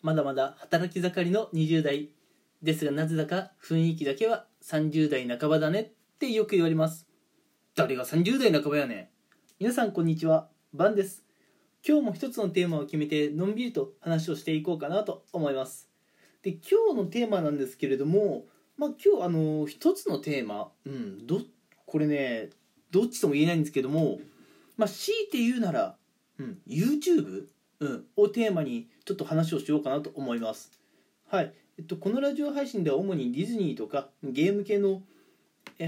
まだまだ働き盛りの20代ですがなぜだか雰囲気だけは30代半ばだねってよく言われます。誰が30代半ばやねん。皆さんこんにちは。バンです。今日も一つのテーマを決めてのんびりと話をしていこうかなと思います。で今日のテーマなんですけれどもまあ今日あの一つのテーマうんどこれねどっちとも言えないんですけどもまあ強いて言うなら、うん、YouTube うん、をテーマにちょっと話をしようかなと思います。はい、えっと、このラジオ配信では主にディズニーとかゲーム系の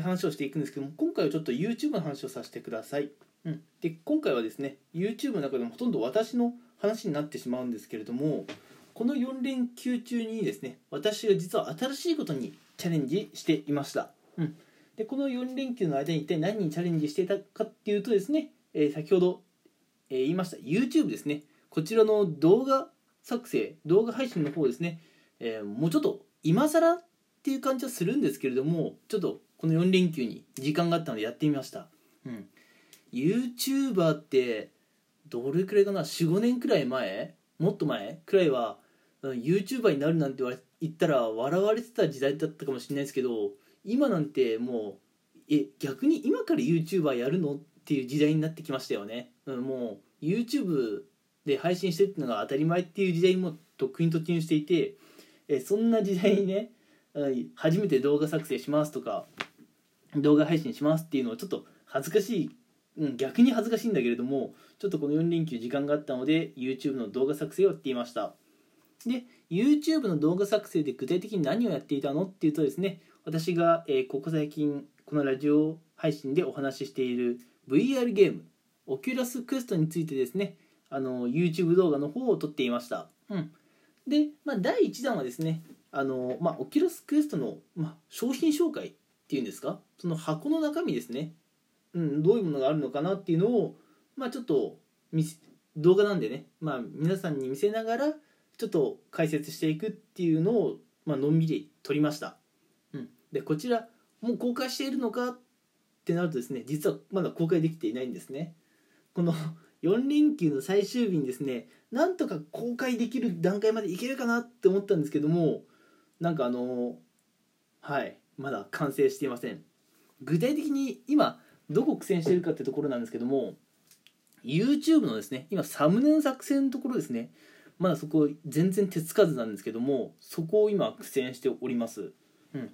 話をしていくんですけども今回はちょっと YouTube の話をさせてください。うん、で今回はですね YouTube の中でもほとんど私の話になってしまうんですけれどもこの4連休中にですね私が実は新しいことにチャレンジしていました。うん、でこの4連休の間に一体何にチャレンジしていたかっていうとですね、えー、先ほど、えー、言いました YouTube ですねこちらの動画作成動画配信の方ですね、えー、もうちょっと今更っていう感じはするんですけれどもちょっとこの4連休に時間があったのでやってみました、うん、YouTuber ってどれくらいかな？45年くらい前？もっと前？くらいは YouTuber になるなんて言ったら笑われてた時代だったかもしれないですけど今なんてもうえ逆に今から YouTuber やるの？っていう時代になってきましたよね、うん、もう YouTube で配信してるっていうのが当たり前っていう時代にもとっくに突入していて、えそんな時代にね初めて動画作成しますとか動画配信しますっていうのはちょっと恥ずかしい、うん、逆に恥ずかしいんだけれどもちょっとこの4連休時間があったので YouTube の動画作成をやっていました。で YouTube の動画作成で具体的に何をやっていたのっていうとですね私が、えー、ここ最近このラジオ配信でお話ししている VR ゲーム Oculus Quest についてですねあの YouTube 動画の方を撮っていました、うん、で、まあ、第1弾はですねあの、まあ、 Oculus Quest の、まあ、商品紹介っていうんですか？その箱の中身ですね、うん、どういうものがあるのかなっていうのを、まあ、ちょっと動画なんでね、まあ、皆さんに見せながらちょっと解説していくっていうのを、まあのんびり撮りました、うん、でこちらもう公開しているのかってなるとですね実はまだ公開できていないんですね。この4連休の最終日にですねなんとか公開できる段階までいけるかなって思ったんですけどもなんかあのはいまだ完成していません。具体的に今どこ苦戦してるかってところなんですけども YouTube のですね今サムネの作成のところですねまだそこ全然手つかずなんですけどもそこを今苦戦しております。うん。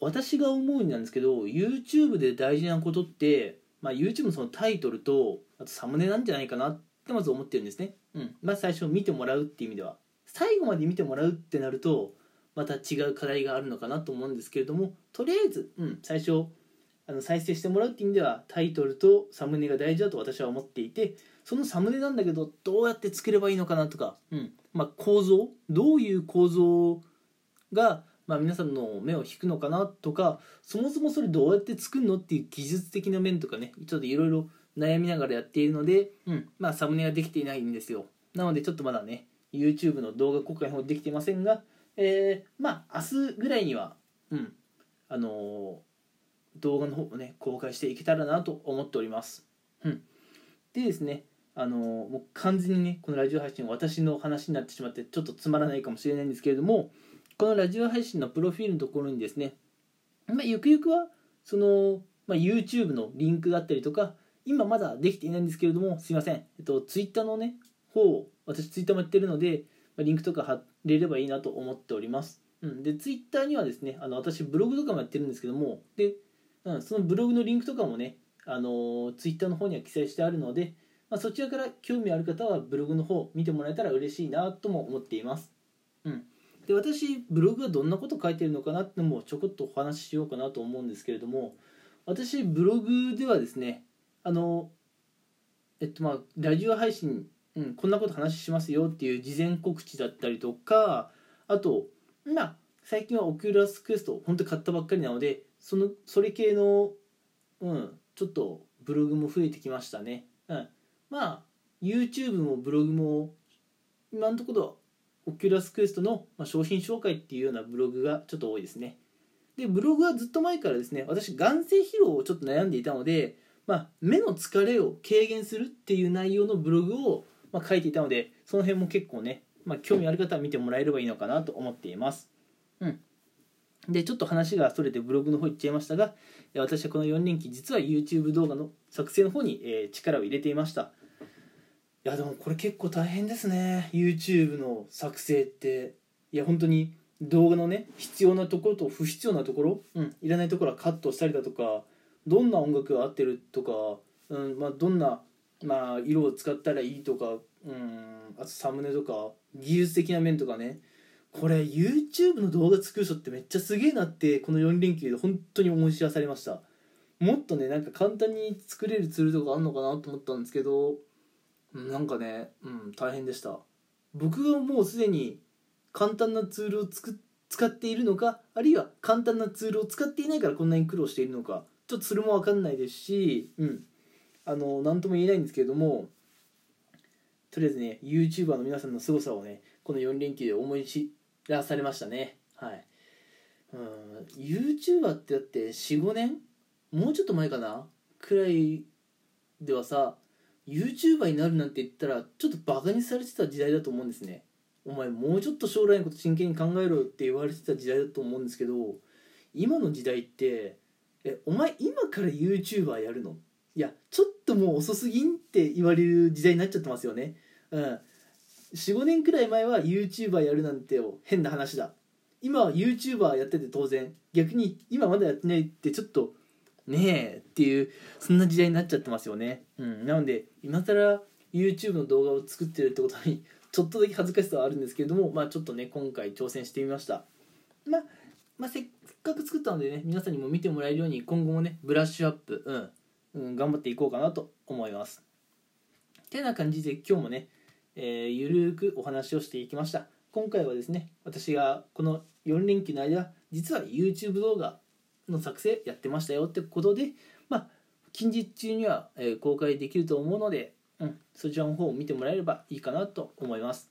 私が思うんなんですけど YouTube で大事なことってまあ、YouTube のそのタイトルとあとサムネなんじゃないかなってまず思ってるんですね、うん。まあ、最初見てもらうっていう意味では。最後まで見てもらうってなるとまた違う課題があるのかなと思うんですけれどもとりあえず、うん、最初あの再生してもらうっていう意味ではタイトルとサムネが大事だと私は思っていてそのサムネなんだけどどうやって作ればいいのかなとか、うん。まあ、構造どういう構造がまあ、皆さんの目を引くのかなとかそもそもそれどうやって作るのっていう技術的な面とかねちょっといろいろ悩みながらやっているので、うん。まあ、サムネができていないんですよ。なのでちょっとまだね YouTube の動画公開の方できてませんが、えー、まあ明日ぐらいにはうん。あのー、動画の方もね公開していけたらなと思っております。うん。でですねあのー、もう完全にねこのラジオ配信私の話になってしまってちょっとつまらないかもしれないんですけれどもこのラジオ配信のプロフィールのところにですね、まあ、ゆくゆくはその、まあ、YouTube のリンクだったりとか今まだできていないんですけれどもすいません、えっと、Twitter のね方私 Twitter もやってるので、リンクとか貼れればいいなと思っております、うん、で Twitter にはですねあの私ブログとかもやってるんですけどもで、うん、そのブログのリンクとかもねあの Twitter の方には記載してあるので、まあ、そちらから興味ある方はブログの方見てもらえたら嬉しいなとも思っています。うん。で私ブログはどんなこと書いてるのかなってのもちょこっとお話ししようかなと思うんですけれども私ブログではですねあのえっとまあラジオ配信、うん、こんなこと話しますよっていう事前告知だったりとかあとまあ最近は Oculus Quest 本当買ったばっかりなのでそのそれ系のうんちょっとブログも増えてきましたね、うん、まあ YouTube もブログも今のところ Oculus Quest の商品紹介っていうようなブログがちょっと多いですね。で、ブログはずっと前からですね、私、眼精疲労をちょっと悩んでいたので、まあ、目の疲れを軽減するっていう内容のブログを、ま、書いていたので、その辺も結構ね、まあ、興味ある方は見てもらえればいいのかなと思っています。うん。でちょっと話がそれてブログの方行っちゃいましたが私はこの4連期実は YouTube 動画の作成の方に、え、力を入れていました。いやでもこれ結構大変ですね。YouTube の作成って。いや本当に動画のね必要なところと不必要なところ、うん、いらないところはカットしたりだとかどんな音楽が合ってるとか、うんまあ、どんな、まあ、色を使ったらいいとか、うん、あとサムネとか技術的な面とかね。これ YouTube の動画作る人ってめっちゃすげえなってこの4連休で本当に思い知らされました。もっとねなんか簡単に作れるツールとかあんのかなと思ったんですけどなんかねうん大変でした。僕がもうすでに簡単なツールをつく使っているのかあるいは簡単なツールを使っていないからこんなに苦労しているのかちょっとそれも分かんないですしうん。あの何とも言えないんですけれどもとりあえずね YouTuber の皆さんの凄さをねこの4連休で思い知らされましたね。はい。うん。YouTuber ってだって45年？もうちょっと前かな？くらいではさ YouTuber になるなんて言ったらちょっとバカにされてた時代だと思うんですね。お前もうちょっと将来のこと真剣に考えろって言われてた時代だと思うんですけど今の時代ってえお前今から YouTuber やるの？いやちょっともう遅すぎんって言われる時代になっちゃってますよね。うん。45年くらい前は YouTuber やるなんて変な話だ。今は YouTuber やってて当然。逆に今まだやってないってちょっとねえっていうそんな時代になっちゃってますよね、うん、なので今更 YouTube の動画を作ってるってことにちょっとだけ恥ずかしさはあるんですけれどもまあちょっとね今回挑戦してみました。まあ、まあ、せっかく作ったのでね皆さんにも見てもらえるように今後もねブラッシュアップ、うん、うん、頑張っていこうかなと思います。てな感じで今日もねえー、ゆるーくお話をしていきました。今回はですね私がこの4連休の間実は YouTube 動画の作成やってましたよってことでまあ近日中には、えー、公開できると思うので、うん、そちらの方を見てもらえればいいかなと思います。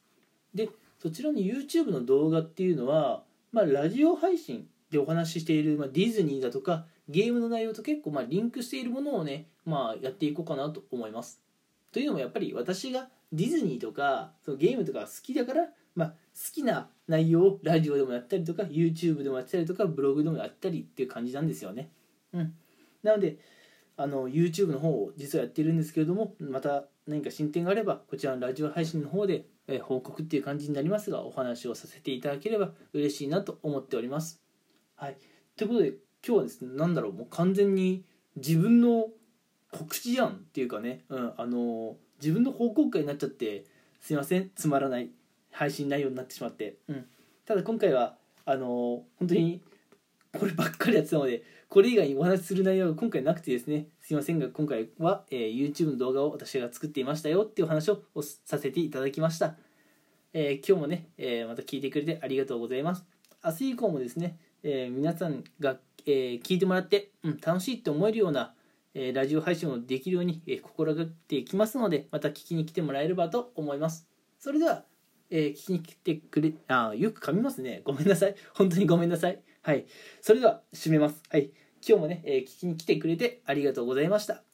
でそちらの YouTube の動画っていうのは、まあ、ラジオ配信でお話ししている、まあ、ディズニーだとかゲームの内容と結構まあリンクしているものをね、まあ、やっていこうかなと思いますというのもやっぱり私がディズニーとかそのゲームとか好きだから、まあ、好きな内容をラジオでもやったりとか YouTube でもやったりとかブログでもやったりっていう感じなんですよね。うん、なのであの YouTube の方を実はやってるんですけれどもまた何か進展があればこちらのラジオ配信の方で、え報告っていう感じになりますがお話をさせていただければ嬉しいなと思っております。はい、ということで今日はですね何だろうもう完全に自分の告知じゃんっていうかね、うん、あの自分の報告会になっちゃってすいませんつまらない配信内容になってしまって、うん、ただ今回はあの本当にこればっかりやってたのでこれ以外にお話しする内容が今回なくてですねすいませんが今回は、えー、YouTube の動画を私が作っていましたよっていう話をさせていただきました、えー、今日もね、えー、また聞いてくれてありがとうございます。明日以降もですね、え皆さんが、え聞いてもらって、うん、楽しいって思えるようなえラジオ配信をできるように、え心がけていきますのでまた聞きに来てもらえればと思います。それでは、え聞きに来てくれあよく噛みますね。ごめんなさい。本当にごめんなさい。はい。それでは締めます。はい。今日もね、え聞きに来てくれてありがとうございました。